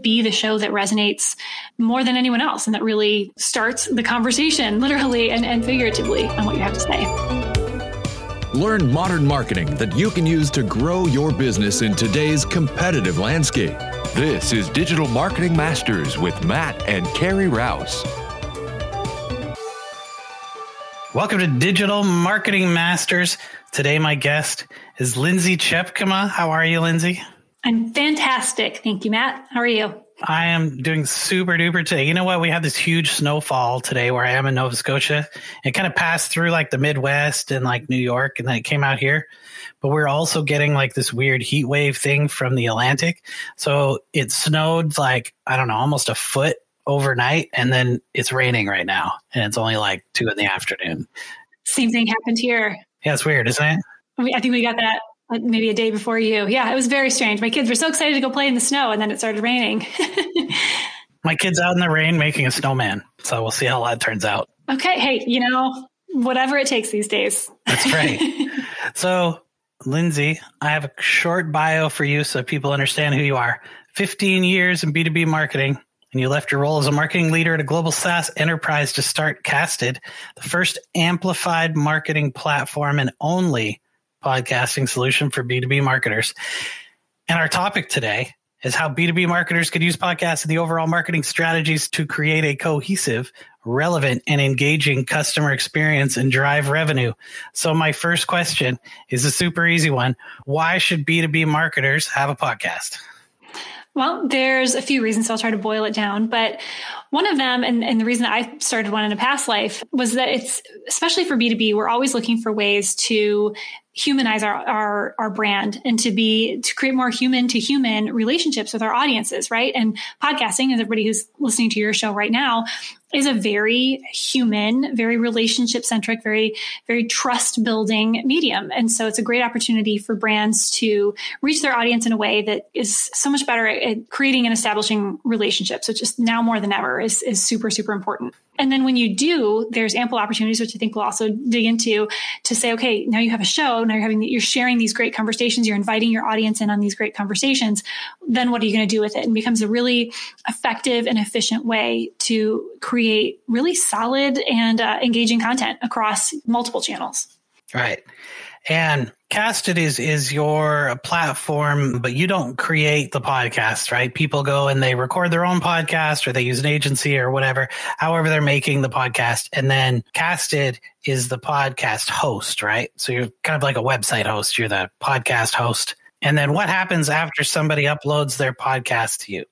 be the show that resonates more than anyone else and that really starts the conversation, literally and, and figuratively, on what you have to say. Learn modern marketing that you can use to grow your business in today's competitive landscape. This is Digital Marketing Masters with Matt and Carrie Rouse. Welcome to Digital Marketing Masters. Today, my guest is Lindsay Tjepkema. How are you, Lindsay? I'm fantastic. Thank you, Matt. How are you? I am doing super duper today. You know what? We had this huge snowfall today where I am in Nova Scotia. It kind of passed through like the Midwest and like New York, and then it came out here. But we're also getting like this weird heat wave thing from the Atlantic. So it snowed like, I don't know, almost a foot overnight, and then it's raining right now. And it's only like two in the afternoon. Same thing happened here. Yeah, it's weird, isn't it? I think we got that Uh, maybe a day before you. Yeah, it was very strange. My kids were so excited to go play in the snow, and then it started raining. My kid's out in the rain making a snowman. So we'll see how that turns out. Okay. Hey, you know, whatever it takes these days. That's right. so, Lindsay, I have a short bio for you so people understand who you are. 15 years in B2B marketing, and you left your role as a marketing leader at a global SaaS enterprise to start Casted, the first amplified marketing platform and only podcasting solution for B2B marketers. And our topic today is how B2B marketers could use podcasts and the overall marketing strategies to create a cohesive, relevant, and engaging customer experience and drive revenue. So, my first question is a super easy one Why should B2B marketers have a podcast? Well, there's a few reasons, so I'll try to boil it down. But one of them, and, and the reason I started one in a past life, was that it's, especially for B2B, we're always looking for ways to humanize our, our, our brand and to be, to create more human to human relationships with our audiences, right? And podcasting, as everybody who's listening to your show right now, is a very human, very relationship centric, very, very trust building medium. And so it's a great opportunity for brands to reach their audience in a way that is so much better at creating and establishing relationships, which is now more than ever is, is super, super important. And then when you do, there's ample opportunities, which I think we'll also dig into to say, okay, now you have a show. Now you're having, you're sharing these great conversations. You're inviting your audience in on these great conversations. Then what are you going to do with it? And becomes a really effective and efficient way to create really solid and uh, engaging content across multiple channels. Right. And Casted is is your platform, but you don't create the podcast, right? People go and they record their own podcast or they use an agency or whatever, however they're making the podcast. And then Casted is the podcast host, right? So you're kind of like a website host. You're the podcast host. And then what happens after somebody uploads their podcast to you?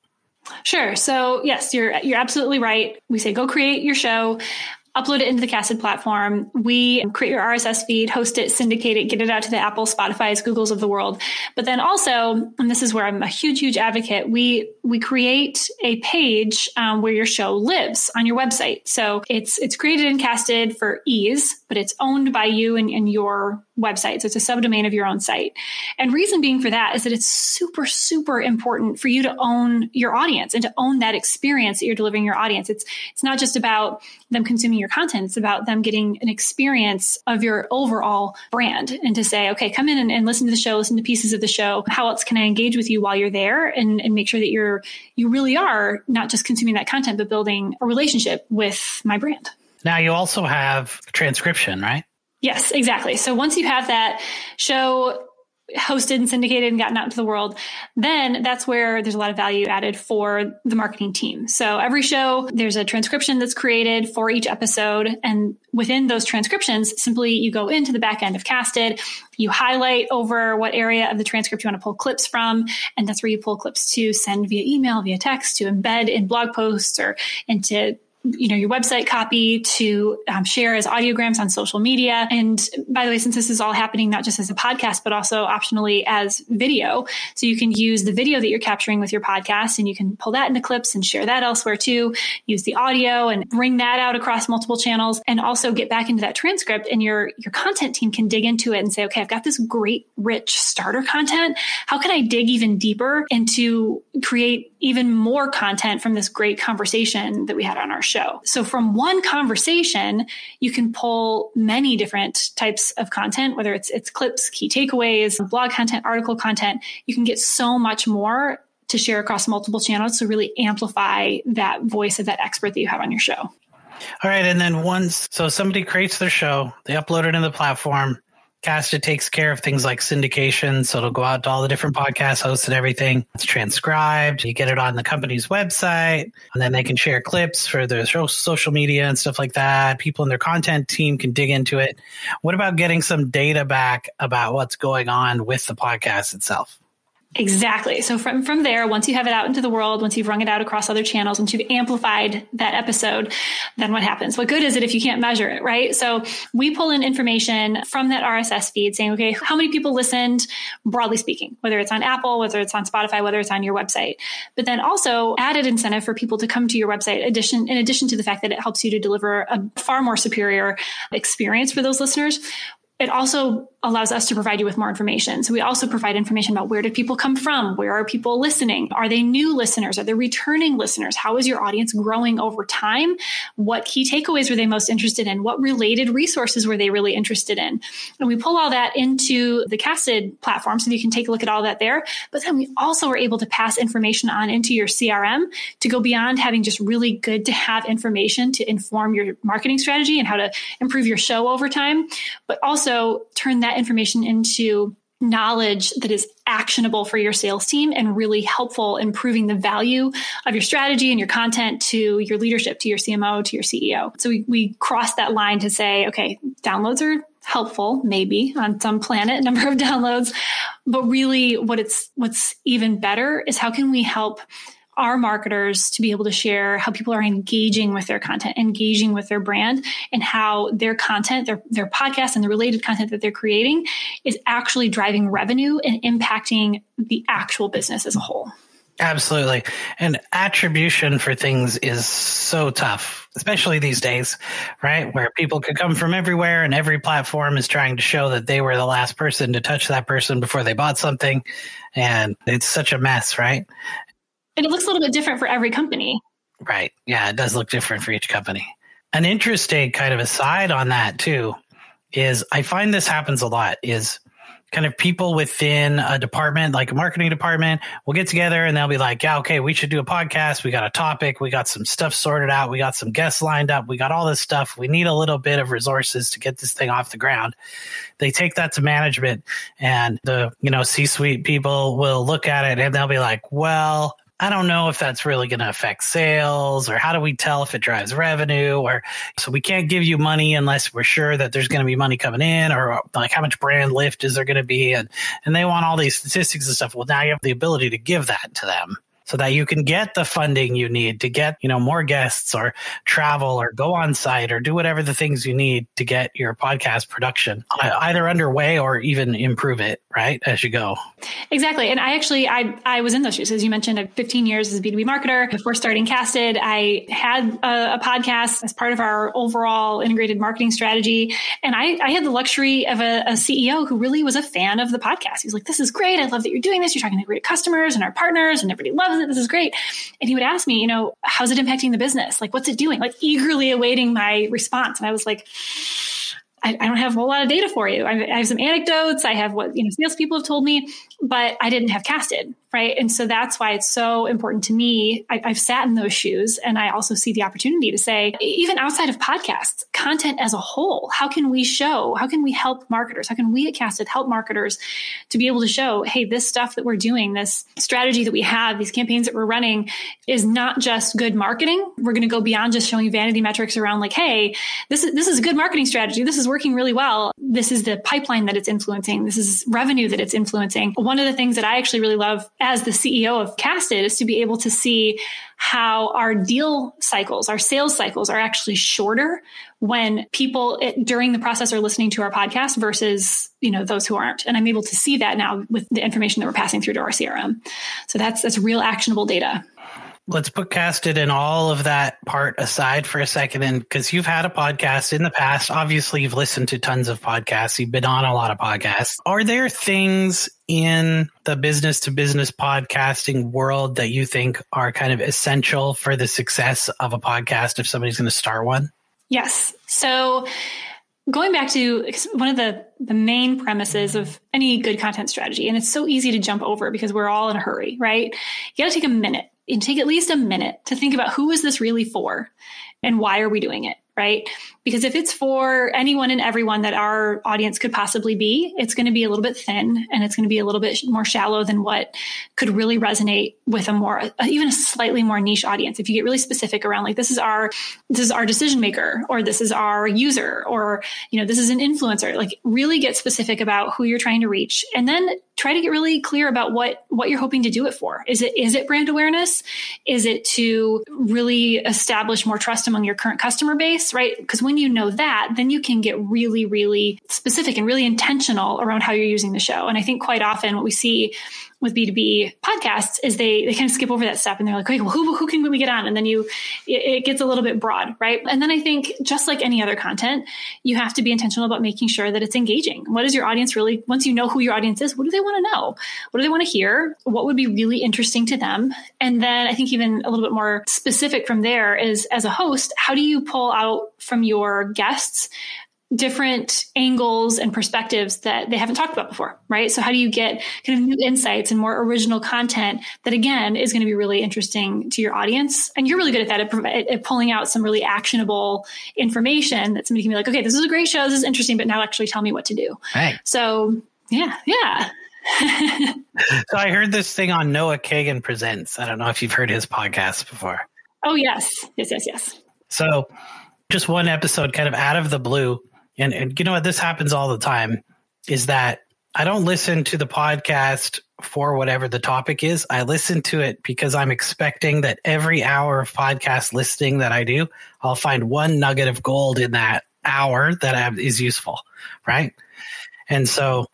Sure. So yes, you're you're absolutely right. We say go create your show upload it into the Casted platform. We create your RSS feed, host it, syndicate it, get it out to the Apple, Spotify's, Google's of the world. But then also, and this is where I'm a huge, huge advocate, we we create a page um, where your show lives on your website. So it's it's created and casted for ease, but it's owned by you and, and your website. So it's a subdomain of your own site. And reason being for that is that it's super, super important for you to own your audience and to own that experience that you're delivering your audience. It's it's not just about them consuming your content. It's about them getting an experience of your overall brand and to say, okay, come in and, and listen to the show, listen to pieces of the show. How else can I engage with you while you're there and, and make sure that you're you really are not just consuming that content, but building a relationship with my brand. Now you also have transcription, right? Yes, exactly. So once you have that show hosted and syndicated and gotten out into the world, then that's where there's a lot of value added for the marketing team. So every show, there's a transcription that's created for each episode. And within those transcriptions, simply you go into the back end of Casted, you highlight over what area of the transcript you want to pull clips from. And that's where you pull clips to send via email, via text, to embed in blog posts or into you know your website copy to um, share as audiograms on social media. And by the way since this is all happening not just as a podcast but also optionally as video so you can use the video that you're capturing with your podcast and you can pull that into clips and share that elsewhere too. Use the audio and bring that out across multiple channels and also get back into that transcript and your your content team can dig into it and say okay i've got this great rich starter content. How can i dig even deeper and to create even more content from this great conversation that we had on our show. So from one conversation, you can pull many different types of content, whether it's, it's clips, key takeaways, blog content, article content. You can get so much more to share across multiple channels to really amplify that voice of that expert that you have on your show. All right. And then once, so somebody creates their show, they upload it in the platform. Casted takes care of things like syndication. So it'll go out to all the different podcast hosts and everything. It's transcribed. You get it on the company's website, and then they can share clips for their social media and stuff like that. People in their content team can dig into it. What about getting some data back about what's going on with the podcast itself? Exactly. So from from there, once you have it out into the world, once you've rung it out across other channels, once you've amplified that episode, then what happens? What good is it if you can't measure it, right? So we pull in information from that RSS feed saying, okay, how many people listened, broadly speaking, whether it's on Apple, whether it's on Spotify, whether it's on your website. But then also added incentive for people to come to your website, addition in addition to the fact that it helps you to deliver a far more superior experience for those listeners it also allows us to provide you with more information. So we also provide information about where did people come from? Where are people listening? Are they new listeners? Are they returning listeners? How is your audience growing over time? What key takeaways were they most interested in? What related resources were they really interested in? And we pull all that into the Casted platform so you can take a look at all that there. But then we also are able to pass information on into your CRM to go beyond having just really good to have information to inform your marketing strategy and how to improve your show over time, but also turn that information into knowledge that is actionable for your sales team and really helpful in proving the value of your strategy and your content to your leadership, to your CMO, to your CEO. So we, we cross that line to say, okay, downloads are helpful, maybe on some planet number of downloads, but really what it's, what's even better is how can we help our marketers to be able to share how people are engaging with their content, engaging with their brand, and how their content, their, their podcast and the related content that they're creating is actually driving revenue and impacting the actual business as a whole. Absolutely. And attribution for things is so tough, especially these days, right? Where people could come from everywhere and every platform is trying to show that they were the last person to touch that person before they bought something. And it's such a mess, right? And it looks a little bit different for every company. Right. Yeah, it does look different for each company. An interesting kind of aside on that too is I find this happens a lot is kind of people within a department, like a marketing department, will get together and they'll be like, yeah, okay, we should do a podcast. We got a topic. We got some stuff sorted out. We got some guests lined up. We got all this stuff. We need a little bit of resources to get this thing off the ground. They take that to management and the, you know, C suite people will look at it and they'll be like, well, I don't know if that's really going to affect sales or how do we tell if it drives revenue or so we can't give you money unless we're sure that there's going to be money coming in or like how much brand lift is there going to be and and they want all these statistics and stuff. Well, now you have the ability to give that to them so that you can get the funding you need to get, you know, more guests or travel or go on site or do whatever the things you need to get your podcast production uh, either underway or even improve it, right? As you go. Exactly. And I actually, I, I was in those shoes. As you mentioned, 15 years as a B2B marketer. Before starting Casted, I had a, a podcast as part of our overall integrated marketing strategy. And I, I had the luxury of a, a CEO who really was a fan of the podcast. He was like, this is great. I love that you're doing this. You're talking to great customers and our partners and everybody loves This is great. And he would ask me, you know, how's it impacting the business? Like, what's it doing? Like, eagerly awaiting my response. And I was like, I, I, don't have a whole lot of data for you. I, I have some anecdotes. I have what you know salespeople have told me, but I didn't have casted right? And so that's why it's so important to me. I, have sat in those shoes and I also see the opportunity to say, even outside of podcasts, content as a whole, how can we show, how can we help marketers? How can we at Casted help marketers to be able to show, hey, this stuff that we're doing, this strategy that we have, these campaigns that we're running is not just good marketing. We're going to go beyond just showing vanity metrics around like, hey, this is, this is a good marketing strategy. This is working really well. This is the pipeline that it's influencing. This is revenue that it's influencing. One of the things that I actually really love as the CEO of Casted is to be able to see how our deal cycles, our sales cycles are actually shorter when people it, during the process are listening to our podcast versus, you know, those who aren't. And I'm able to see that now with the information that we're passing through to our CRM. So that's, that's real actionable data let's put casted and all of that part aside for a second and because you've had a podcast in the past obviously you've listened to tons of podcasts you've been on a lot of podcasts. Are there things in the business to business podcasting world that you think are kind of essential for the success of a podcast if somebody's going to start one? Yes. So going back to one of the the main premises of any good content strategy and it's so easy to jump over because we're all in a hurry right? You got to take a minute and take at least a minute to think about who is this really for and why are we doing it right? Because if it's for anyone and everyone that our audience could possibly be, it's going to be a little bit thin and it's going to be a little bit more shallow than what could really resonate with a more, even a slightly more niche audience. If you get really specific around like, this is our, this is our decision maker or this is our user or, you know, this is an influencer, like really get specific about who you're trying to reach and then try to get really clear about what, what you're hoping to do it for. Is it, is it brand awareness? Is it to really establish more trust among your current customer base? right? Because when you know that, then you can get really, really specific and really intentional around how you're using the show. And I think quite often what we see with B2B podcasts is they, they kind of skip over that step and they're like, okay, well, who, who can we get on? And then you, it, it, gets a little bit broad, right? And then I think just like any other content, you have to be intentional about making sure that it's engaging. What is your audience really, once you know who your audience is, what do they want to know? What do they want to hear? What would be really interesting to them? And then I think even a little bit more specific from there is as a host, how do you pull out from your guests different angles and perspectives that they haven't talked about before, right? So how do you get kind of new insights and more original content that again is going to be really interesting to your audience? And you're really good at that at, at, pulling out some really actionable information that somebody can be like, okay, this is a great show, this is interesting, but now actually tell me what to do. Right. So yeah, yeah. so I heard this thing on Noah Kagan presents. I don't know if you've heard his podcast before. Oh yes, yes, yes, yes. So just one episode, kind of out of the blue and, and you know what this happens all the time is that I don't listen to the podcast for whatever the topic is. I listen to it because I'm expecting that every hour of podcast listening that I do, I'll find one nugget of gold in that hour that is useful, right? And so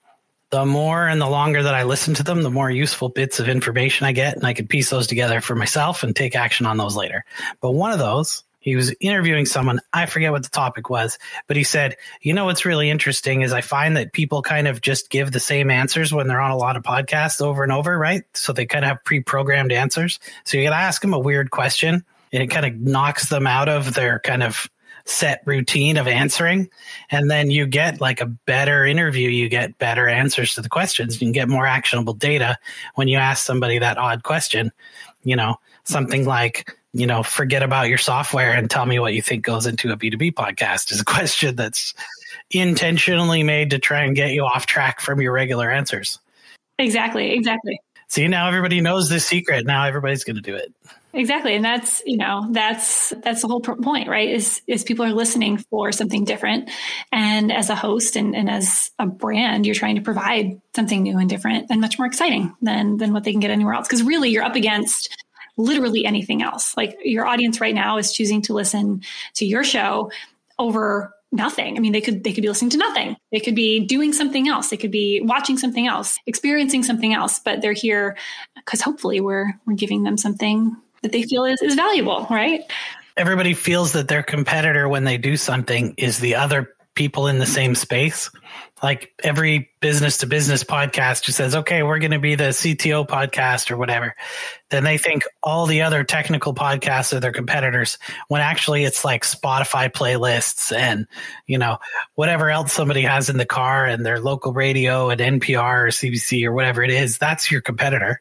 the more and the longer that I listen to them, the more useful bits of information I get, and I can piece those together for myself and take action on those later. But one of those he was interviewing someone. I forget what the topic was, but he said, you know, what's really interesting is I find that people kind of just give the same answers when they're on a lot of podcasts over and over, right? So they kind of have pre programmed answers. So you got to ask them a weird question and it kind of knocks them out of their kind of set routine of answering. And then you get like a better interview. You get better answers to the questions. You can get more actionable data when you ask somebody that odd question, you know, something like, you know, forget about your software and tell me what you think goes into a B2B podcast is a question that's intentionally made to try and get you off track from your regular answers. Exactly, exactly. See, now everybody knows the secret. Now everybody's going to do it. Exactly. And that's, you know, that's that's the whole point, right? Is is people are listening for something different. And as a host and, and as a brand, you're trying to provide something new and different and much more exciting than than what they can get anywhere else. Because really you're up against literally anything else. Like your audience right now is choosing to listen to your show over nothing. I mean, they could they could be listening to nothing. They could be doing something else. They could be watching something else, experiencing something else, but they're here because hopefully we're we're giving them something that they feel is, is valuable, right? Everybody feels that their competitor when they do something is the other people in the same space. Like every business to business podcast just says, okay, we're going to be the CTO podcast or whatever. Then they think all the other technical podcasts are their competitors when actually it's like Spotify playlists and, you know, whatever else somebody has in the car and their local radio and NPR or CBC or whatever it is. That's your competitor,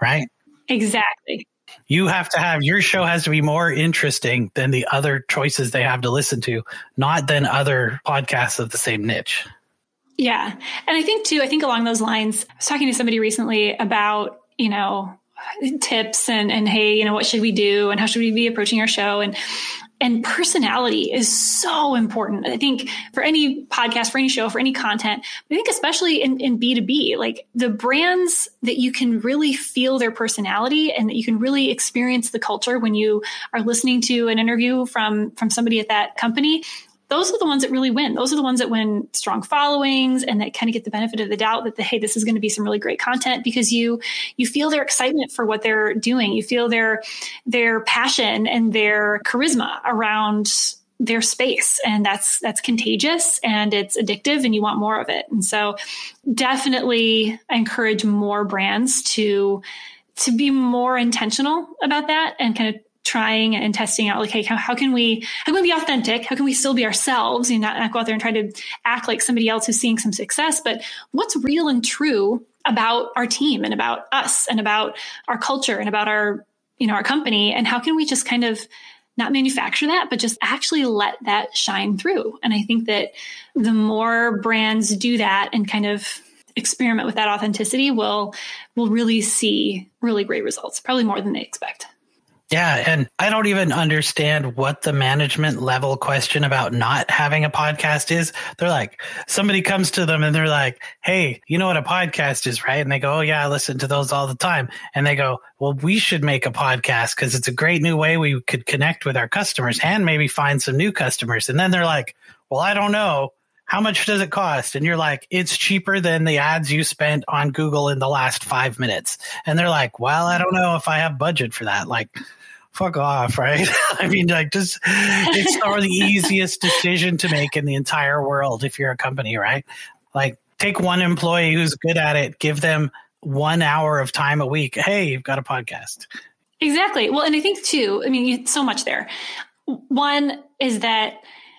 right? Exactly you have to have your show has to be more interesting than the other choices they have to listen to, not than other podcasts of the same niche. Yeah. And I think too, I think along those lines, I was talking to somebody recently about, you know, tips and, and hey, you know, what should we do and how should we be approaching our show? And and personality is so important. I think for any podcast, for any show, for any content, I think especially in, in B2B, like the brands that you can really feel their personality and that you can really experience the culture when you are listening to an interview from, from somebody at that company those are the ones that really win. Those are the ones that win strong followings and that kind of get the benefit of the doubt that the, hey, this is going to be some really great content because you you feel their excitement for what they're doing. You feel their their passion and their charisma around their space and that's that's contagious and it's addictive and you want more of it. And so definitely encourage more brands to to be more intentional about that and kind of trying and testing out like hey how, how, can we how can we be authentic? How can we still be ourselves? And not, not go out there and try to act like somebody else who's seeing some success but what's real and true about our team and about us and about our culture and about our you know our company? And how can we just kind of not manufacture that but just actually let that shine through? And i think that the more brands do that and kind of experiment with that authenticity will will really see really great results probably more than they expect yeah. And I don't even understand what the management level question about not having a podcast is. They're like, somebody comes to them and they're like, Hey, you know what a podcast is, right? And they go, Oh, yeah, I listen to those all the time. And they go, Well, we should make a podcast because it's a great new way we could connect with our customers and maybe find some new customers. And then they're like, Well, I don't know. How much does it cost? And you're like, it's cheaper than the ads you spent on Google in the last five minutes. And they're like, well, I don't know if I have budget for that. Like, fuck off, right? I mean, like, just it's the easiest decision to make in the entire world if you're a company, right? Like, take one employee who's good at it, give them one hour of time a week. Hey, you've got a podcast. Exactly. Well, and I think too, I mean, you, so much there. One is that,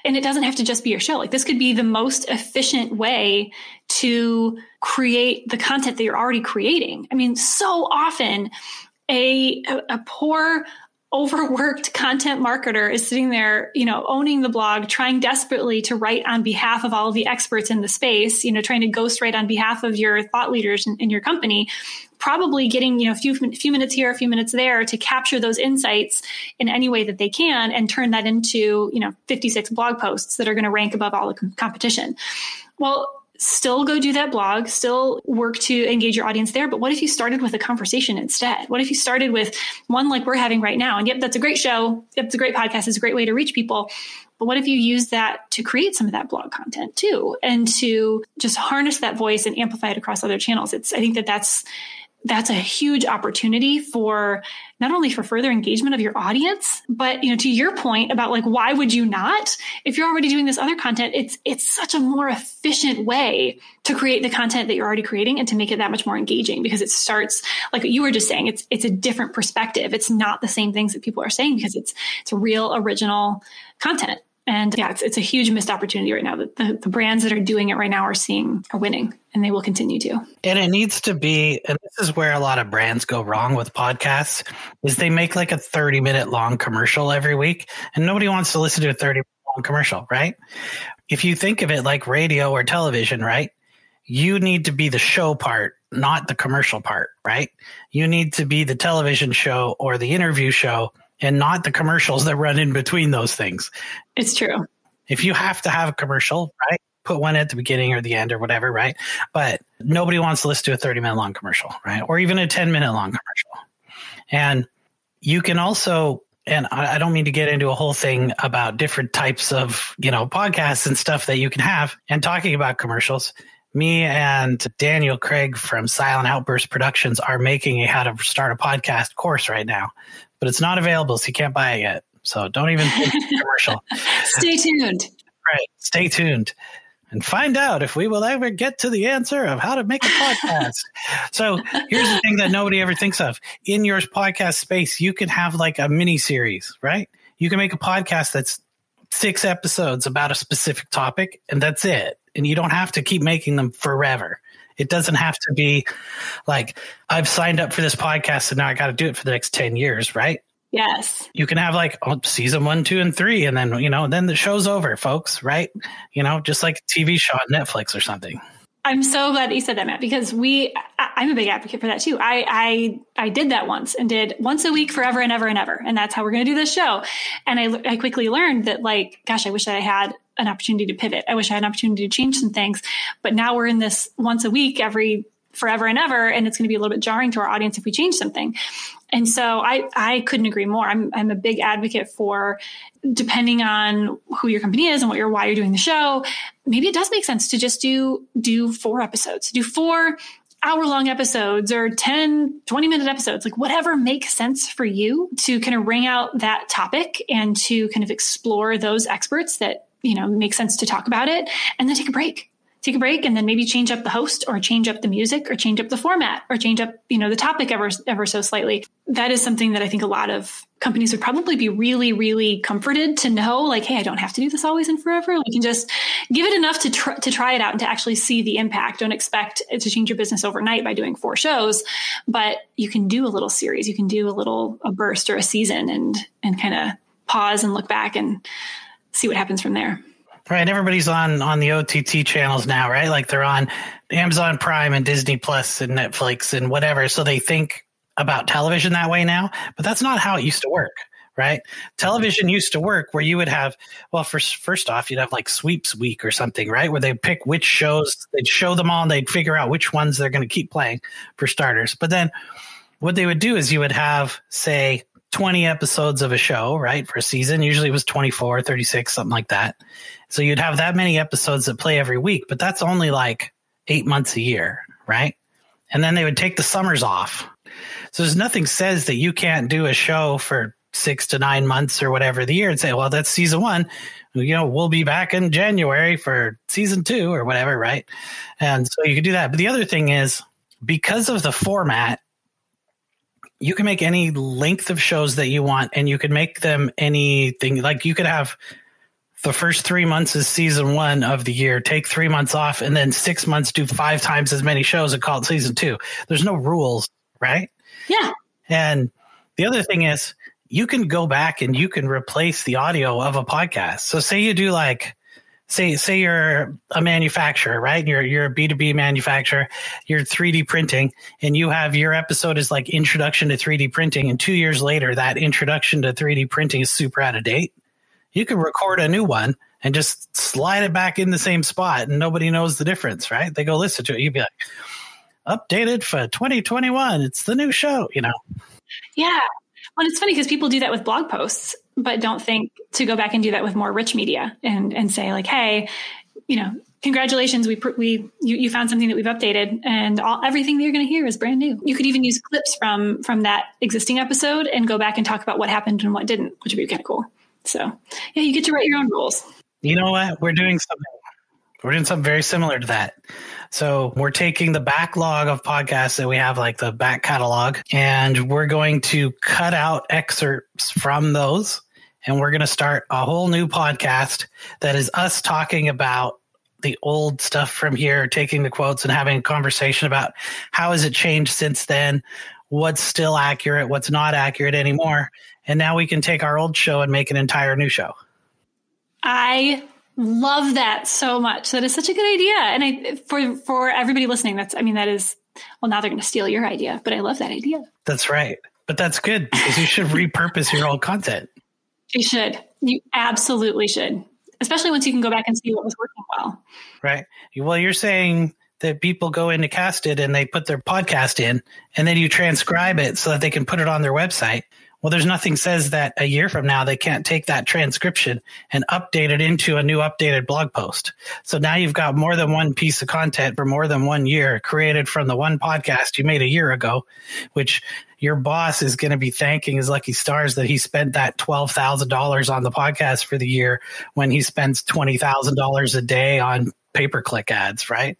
and it doesn't have to just be your show. Like this could be the most efficient way to create the content that you're already creating. I mean, so often a, a, a poor overworked content marketer is sitting there, you know, owning the blog, trying desperately to write on behalf of all of the experts in the space, you know, trying to ghostwrite on behalf of your thought leaders in, in your company, probably getting, you know, a few, few minutes here, a few minutes there to capture those insights in any way that they can and turn that into, you know, 56 blog posts that are going to rank above all the competition. Well, still go do that blog, still work to engage your audience there. But what if you started with a conversation instead? What if you started with one like we're having right now? And yep, that's a great show. Yep, it's a great podcast. It's a great way to reach people. But what if you use that to create some of that blog content too and to just harness that voice and amplify it across other channels? It's, I think that that's, that's a huge opportunity for not only for further engagement of your audience but you know to your point about like why would you not? If you're already doing this other content it's it's such a more efficient way to create the content that you're already creating and to make it that much more engaging because it starts like you were just saying it's it's a different perspective. It's not the same things that people are saying because it's it's real original content and yeah, it's, it's a huge missed opportunity right now. that the, the brands that are doing it right now are seeing are winning and they will continue to. And it needs to be, and this is where a lot of brands go wrong with podcasts, is they make like a 30 minute long commercial every week and nobody wants to listen to a 30 minute long commercial, right? If you think of it like radio or television, right? You need to be the show part, not the commercial part, right? You need to be the television show or the interview show and not the commercials that run in between those things. It's true. If you have to have a commercial, right? Put one at the beginning or the end or whatever, right? But nobody wants to listen to a 30 minute long commercial, right? Or even a 10 minute long commercial. And you can also, and I don't mean to get into a whole thing about different types of, you know, podcasts and stuff that you can have and talking about commercials me and Daniel Craig from Silent Outburst Productions are making a how to start a podcast course right now but it's not available, so you can't buy it yet. So don't even think commercial. Stay tuned. Right. Stay tuned and find out if we will ever get to the answer of how to make a podcast. so here's the thing that nobody ever thinks of. In your podcast space, you can have like a mini series, right? You can make a podcast that's six episodes about a specific topic and that's it. And you don't have to keep making them forever. It doesn't have to be like I've signed up for this podcast and now I got to do it for the next 10 years, right? Yes. You can have like oh, season one, two, and three, and then, you know, then the show's over, folks, right? You know, just like a TV show on Netflix or something. I'm so glad that you said that, Matt, because we, I, am a big advocate for that too. I, I, I did that once and did once a week forever and ever and ever. And that's how we're going to do this show. And I, I quickly learned that like, gosh, I wish that I had an opportunity to pivot. I wish I had an opportunity to change some things, but now we're in this once a week, every forever and ever, and it's going to be a little bit jarring to our audience if we change something. And so I, I couldn't agree more. I'm, I'm a big advocate for depending on who your company is and what you're, why you're doing the show. Maybe it does make sense to just do, do four episodes, do four hour long episodes or 10, 20 minute episodes, like whatever makes sense for you to kind of ring out that topic and to kind of explore those experts that you know, makes sense to talk about it and then take a break. take a break and then maybe change up the host or change up the music or change up the format or change up, you know, the topic ever, ever so slightly. That is something that I think a lot of companies would probably be really, really comforted to know, like, hey, I don't have to do this always and forever. We can just give it enough to tr- to try it out and to actually see the impact. Don't expect it to change your business overnight by doing four shows, but you can do a little series. You can do a little a burst or a season and and kind of pause and look back and see what happens from there. Right. Everybody's on on the OTT channels now, right? Like they're on Amazon Prime and Disney Plus and Netflix and whatever. So they think about television that way now, but that's not how it used to work, right? Television used to work where you would have, well, first, first off, you'd have like sweeps week or something, right? Where they'd pick which shows, they'd show them all and they'd figure out which ones they're going to keep playing for starters. But then what they would do is you would have, say, 20 episodes of a show, right? For a season. Usually it was 24, 36, something like that. So you'd have that many episodes that play every week, but that's only like eight months a year, right? And then they would take the summers off. So there's nothing says that you can't do a show for six to nine months or whatever the year and say, well, that's season one. You know, we'll be back in January for season two or whatever, right? And so you could do that. But the other thing is because of the format, you can make any length of shows that you want and you can make them anything. Like you could have the first three months is season one of the year take three months off and then six months do five times as many shows and call it season two. There's no rules right? Yeah. And the other thing is you can go back and you can replace the audio of a podcast. So say you do like say say you're a manufacturer, right? You're you're a B2B manufacturer, you're 3D printing, and you have your episode is like introduction to 3D printing, and two years later that introduction to 3D printing is super out of date. You can record a new one and just slide it back in the same spot and nobody knows the difference, right? They go listen to it. You'd be like, updated for 2021. It's the new show, you know? Yeah. Well, it's funny because people do that with blog posts but don't think to go back and do that with more rich media and and say like, hey, you know, congratulations, we we you, you found something that we've updated, and all everything that you're going to hear is brand new. You could even use clips from from that existing episode and go back and talk about what happened and what didn't, which would be kind of cool. So yeah, you get to write your own rules. You know what? We're doing something. We're doing something very similar to that. So we're taking the backlog of podcasts that we have, like the back catalog, and we're going to cut out excerpts from those. And we're going to start a whole new podcast that is us talking about the old stuff from here, taking the quotes and having a conversation about how has it changed since then, what's still accurate, what's not accurate anymore. And now we can take our old show and make an entire new show. I Love that so much. That is such a good idea. And I for for everybody listening, that's I mean, that is well now they're gonna steal your idea, but I love that idea. That's right. But that's good because you should repurpose your old content. You should. You absolutely should. Especially once you can go back and see what was working well. Right. Well, you're saying that people go into Casted and they put their podcast in and then you transcribe it so that they can put it on their website. Well, there's nothing says that a year from now they can't take that transcription and update it into a new updated blog post. So now you've got more than one piece of content for more than one year created from the one podcast you made a year ago, which your boss is going to be thanking his lucky stars that he spent that $12,000 on the podcast for the year when he spends $20,000 a day on pay per click ads, right?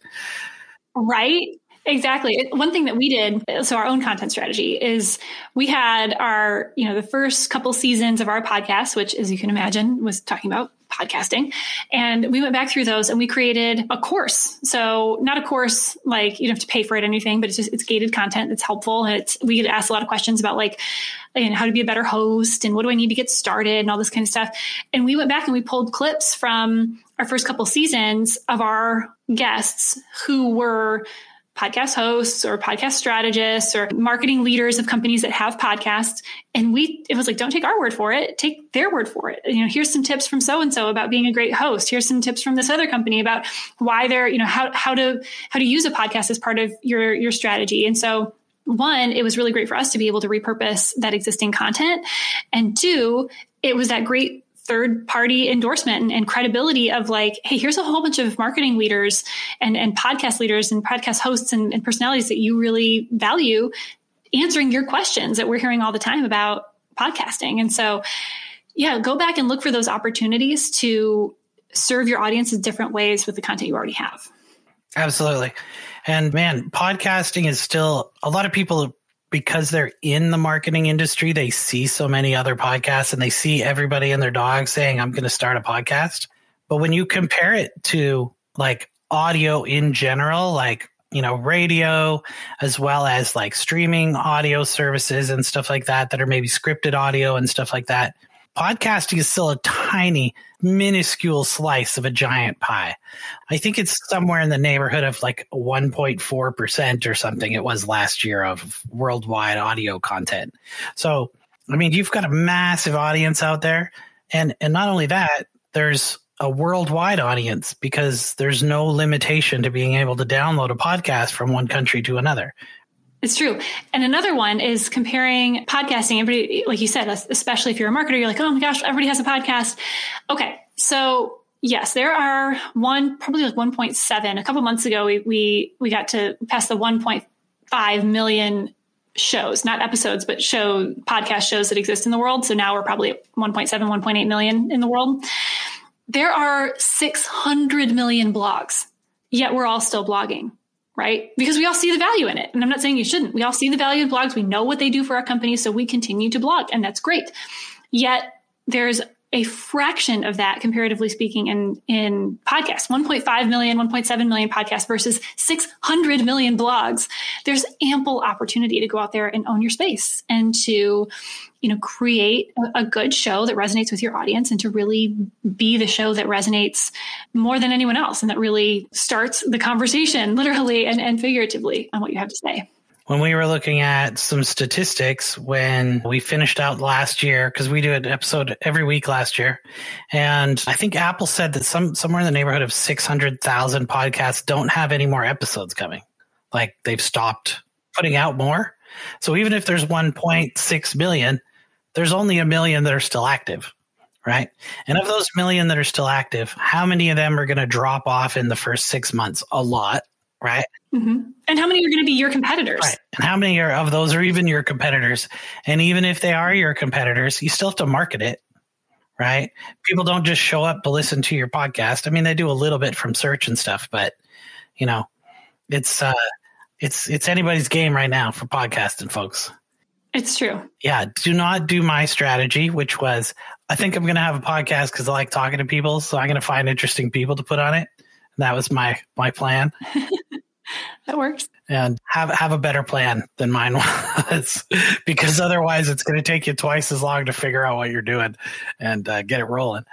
Right. Exactly. One thing that we did, so our own content strategy is we had our, you know, the first couple seasons of our podcast, which as you can imagine was talking about podcasting. And we went back through those and we created a course. So not a course like you don't have to pay for it or anything, but it's just, it's gated content that's helpful. And it's, we get asked a lot of questions about like, know, how to be a better host and what do I need to get started and all this kind of stuff. And we went back and we pulled clips from our first couple seasons of our guests who were podcast hosts or podcast strategists or marketing leaders of companies that have podcasts. And we, it was like, don't take our word for it, take their word for it. You know, here's some tips from so and so about being a great host. Here's some tips from this other company about why they're, you know, how, how to, how to use a podcast as part of your, your strategy. And so, one, it was really great for us to be able to repurpose that existing content. And two, it was that great third party endorsement and, and, credibility of like, hey, here's a whole bunch of marketing leaders and, and podcast leaders and podcast hosts and, and personalities that you really value answering your questions that we're hearing all the time about podcasting. And so, yeah, go back and look for those opportunities to serve your audience in different ways with the content you already have. Absolutely. And man, podcasting is still a lot of people because they're in the marketing industry, they see so many other podcasts and they see everybody and their dog saying, I'm going to start a podcast. But when you compare it to like audio in general, like, you know, radio, as well as like streaming audio services and stuff like that, that are maybe scripted audio and stuff like that, podcasting is still a tiny, minuscule slice of a giant pie. I think it's somewhere in the neighborhood of like 1.4% or something it was last year of worldwide audio content. So, I mean, you've got a massive audience out there. And, and not only that, there's a worldwide audience because there's no limitation to being able to download a podcast from one country to another. It's true. And another one is comparing podcasting. Everybody, like you said, especially if you're a marketer, you're like, oh my gosh, everybody has a podcast. Okay. So yes, there are one, probably like 1.7. A couple months ago, we, we, we got to pass the 1.5 million shows, not episodes, but show podcast shows that exist in the world. So now we're probably at 1.7, 1.8 million in the world. There are 600 million blogs, yet we're all still blogging right? Because we all see the value in it. And I'm not saying you shouldn't. We all see the value of blogs. We know what they do for our company. So we continue to blog, and that's great. Yet there's a fraction of that comparatively speaking in in podcasts 1.5 million 1.7 million podcasts versus 600 million blogs there's ample opportunity to go out there and own your space and to you know create a, a good show that resonates with your audience and to really be the show that resonates more than anyone else and that really starts the conversation literally and, and figuratively on what you have to say. When we were looking at some statistics when we finished out last year because we do an episode every week last year and i think apple said that some somewhere in the neighborhood of 600000 podcasts don't have any more episodes coming. Like they've stopped putting out more. So even if there's 1.6 million there's only a million that are still active right and of those million that are still active how many of them are going to drop off in the first six months a lot right? Mm-hmm. And how many are going to be your competitors? Right. And how many are, of those are even your competitors? And even if they are your competitors, you still have to market it, right? People don't just show up to listen to your podcast. I mean, they do a little bit from search and stuff, but you know, it's uh, it's it's anybody's game right now for podcasting, folks. It's true. Yeah. Do not do my strategy, which was I think I'm going to have a podcast because I like talking to people, so I'm going to find interesting people to put on it. That was my my plan. that works. And have have a better plan than mine was, because otherwise it's going to take you twice as long to figure out what you're doing and uh, get it rolling.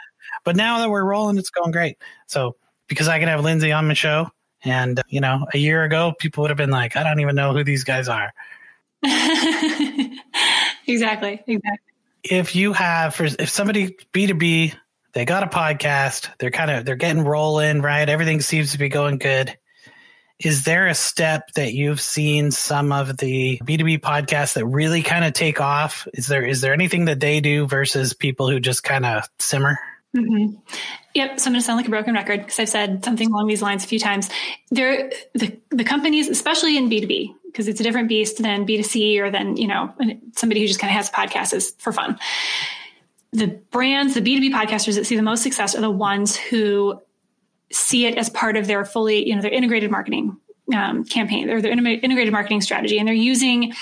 But now that we're rolling, it's going great. So because I can have Lindsay on my show, and uh, you know, a year ago people would have been like, I don't even know who these guys are. exactly. Exactly. If you have, for if somebody B two B they got a podcast. They're kind of they're getting rolling, right? Everything seems to be going good. Is there a step that you've seen some of the B2B podcasts that really kind of take off? Is there is there anything that they do versus people who just kind of simmer? Mm-hmm. Yep. So I'm going to sound like a broken record because I've said something along these lines a few times. There, the the companies, especially in B2B, because it's a different beast than B2C or than you know somebody who just kind of has a podcast is for fun the brands, the B2B podcasters that see the most success are the ones who see it as part of their fully, you know, their integrated marketing um, campaign or their integrated marketing strategy. And they're using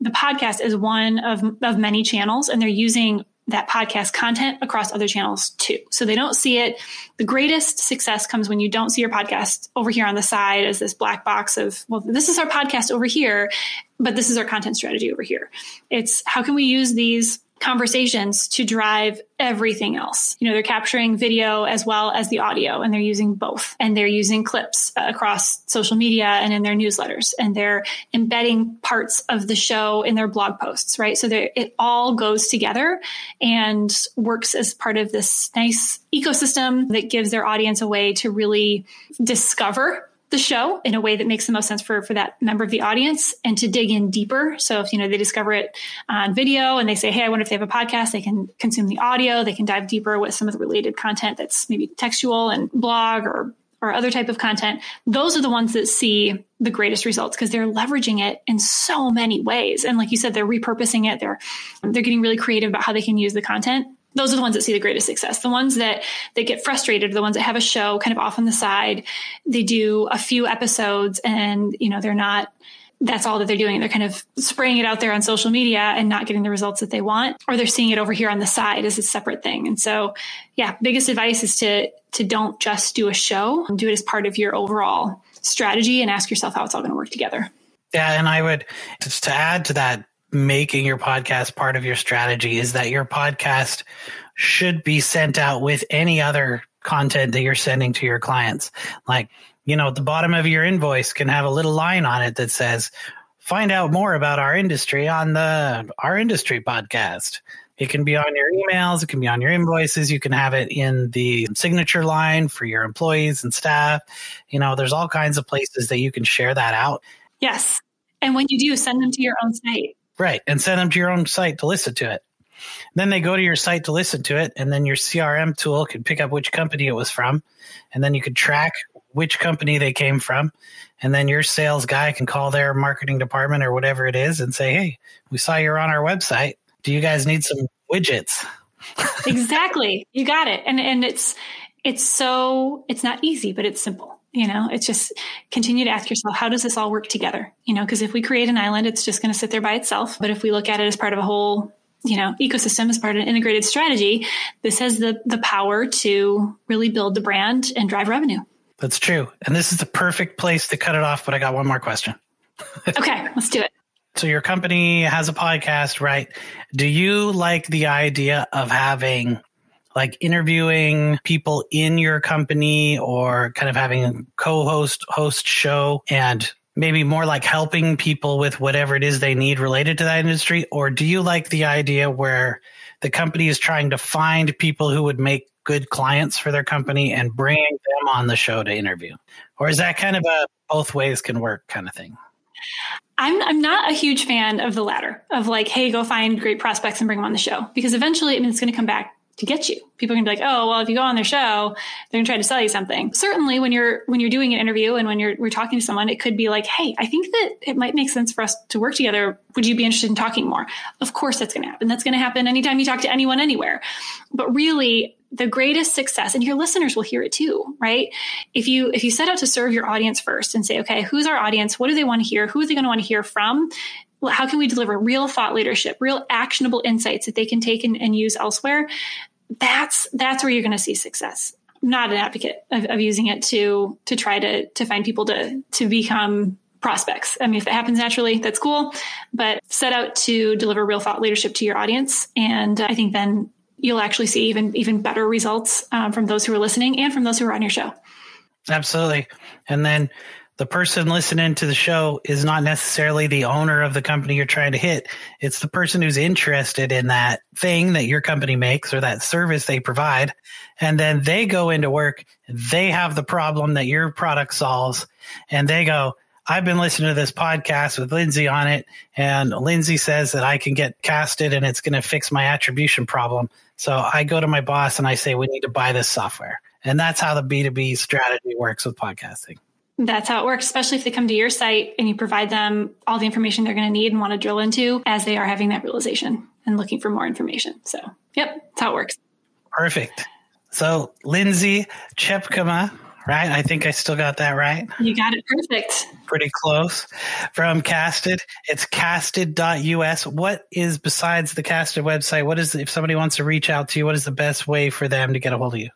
the podcast as one of, of many channels and they're using that podcast content across other channels too. So they don't see it. The greatest success comes when you don't see your podcast over here on the side as this black box of, well, this is our podcast over here, but this is our content strategy over here. It's how can we use these conversations to drive everything else. You know, they're capturing video as well as the audio and they're using both and they're using clips uh, across social media and in their newsletters and they're embedding parts of the show in their blog posts, right? So it all goes together and works as part of this nice ecosystem that gives their audience a way to really discover the show in a way that makes the most sense for for that member of the audience and to dig in deeper. So if you know they discover it on video and they say hey i wonder if they have a podcast they can consume the audio they can dive deeper with some of the related content that's maybe textual and blog or or other type of content. Those are the ones that see the greatest results because they're leveraging it in so many ways. And like you said they're repurposing it. They're they're getting really creative about how they can use the content those are the ones that see the greatest success. The ones that that get frustrated, the ones that have a show kind of off on the side. They do a few episodes and, you know, they're not that's all that they're doing. They're kind of spraying it out there on social media and not getting the results that they want, or they're seeing it over here on the side as a separate thing. And so, yeah, biggest advice is to to don't just do a show, do it as part of your overall strategy and ask yourself how it's all going to work together. Yeah, and I would just to add to that, making your podcast part of your strategy is that your podcast should be sent out with any other content that you're sending to your clients. Like, you know, the bottom of your invoice can have a little line on it that says, find out more about our industry on the our industry podcast. It can be on your emails, it can be on your invoices, you can have it in the signature line for your employees and staff. You know, there's all kinds of places that you can share that out. Yes. And when you do, send them to your own site. Right. And send them to your own site to listen to it. Then they go to your site to listen to it. And then your CRM tool can pick up which company it was from. And then you can track which company they came from. And then your sales guy can call their marketing department or whatever it is and say, Hey, we saw you're on our website. Do you guys need some widgets? exactly. You got it. And and it's it's so it's not easy, but it's simple you know it's just continue to ask yourself how does this all work together? You know because if we create an island it's just going to sit there by itself. But if we look at it as part of a whole you know ecosystem as part of an integrated strategy this has the the power to really build the brand and drive revenue. That's true. And this is the perfect place to cut it off but i got one more question. Okay let's do it. So your company has a podcast right? Do you like the idea of having like interviewing people in your company or kind of having a co-host host show and maybe more like helping people with whatever it is they need related to that industry? Or do you like the idea where the company is trying to find people who would make good clients for their company and bringing them on the show to interview? Or is that kind of a both ways can work kind of thing? I'm I'm not a huge fan of the latter of like, hey, go find great prospects and bring them on the show because eventually, I mean, it's going to come back to get you. People can be like, oh, well, if you go on their show, they're gonna try to sell you something. Certainly when you're when you're doing an interview and when you're we're talking to someone, it could be like, hey, I think that it might make sense for us to work together. Would you be interested in talking more? Of course that's gonna happen. That's gonna happen anytime you talk to anyone anywhere. But really the greatest success and your listeners will hear it too right if you if you set out to serve your audience first and say okay who's our audience what do they want to hear who are they going to want to hear from how can we deliver real thought leadership, real actionable insights that they can take and, and use elsewhere? That's that's where you're going to see success. Not an advocate of, of using it to to try to to find people to to become prospects. I mean, if it happens naturally, that's cool. But set out to deliver real thought leadership to your audience, and I think then you'll actually see even even better results um, from those who are listening and from those who are on your show. Absolutely, and then the person listening to the show is not necessarily the owner of the company you're trying to hit. It's the person who's interested in that thing that your company makes or that service they provide. And then they go into work. They have the problem that your product solves and they go, I've been listening to this podcast with Lindsay on it, and Lindsay says that I can get casted and it's going to fix my attribution problem. So I go to my boss and I say, we need to buy this software. And that's how the B2B strategy works with podcasting. That's how it works, especially if they come to your site and you provide them all the information they're going to need and want to drill into as they are having that realization and looking for more information. So, yep, that's how it works. Perfect. So, Lindsay Tjepkema, right? I think I still got that right. You got it perfect. Pretty close. From Casted, it's casted.us. What is besides the Casted website? What is, if somebody wants to reach out to you, what is the best way for them to get a hold of you?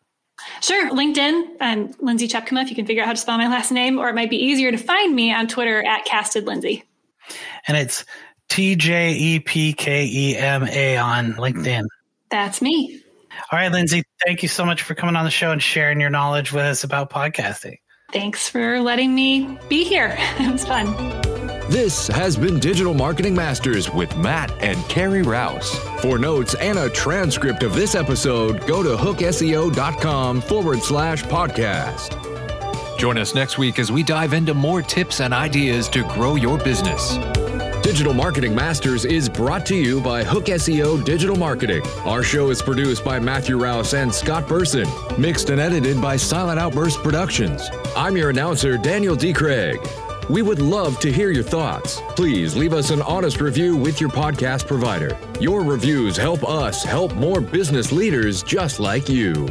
Sure. LinkedIn, and Lindsay Tjepkema, if you can figure out how to spell my last name, or it might be easier to find me on Twitter at Casted Lindsay. And it's T J E P K E M A on LinkedIn. That's me. All right, Lindsay, thank you so much for coming on the show and sharing your knowledge with us about podcasting. Thanks for letting me be here. it was fun. This has been Digital Marketing Masters with Matt and Carrie Rouse. For notes and a transcript of this episode, go to hookseo.com forward slash podcast. Join us next week as we dive into more tips and ideas to grow your business. Digital Marketing Masters is brought to you by Hook SEO Digital Marketing. Our show is produced by Matthew Rouse and Scott Burson, mixed and edited by Silent Outburst Productions. I'm your announcer, Daniel D. Craig. We would love to hear your thoughts. Please leave us an honest review with your podcast provider. Your reviews help us help more business leaders just like you.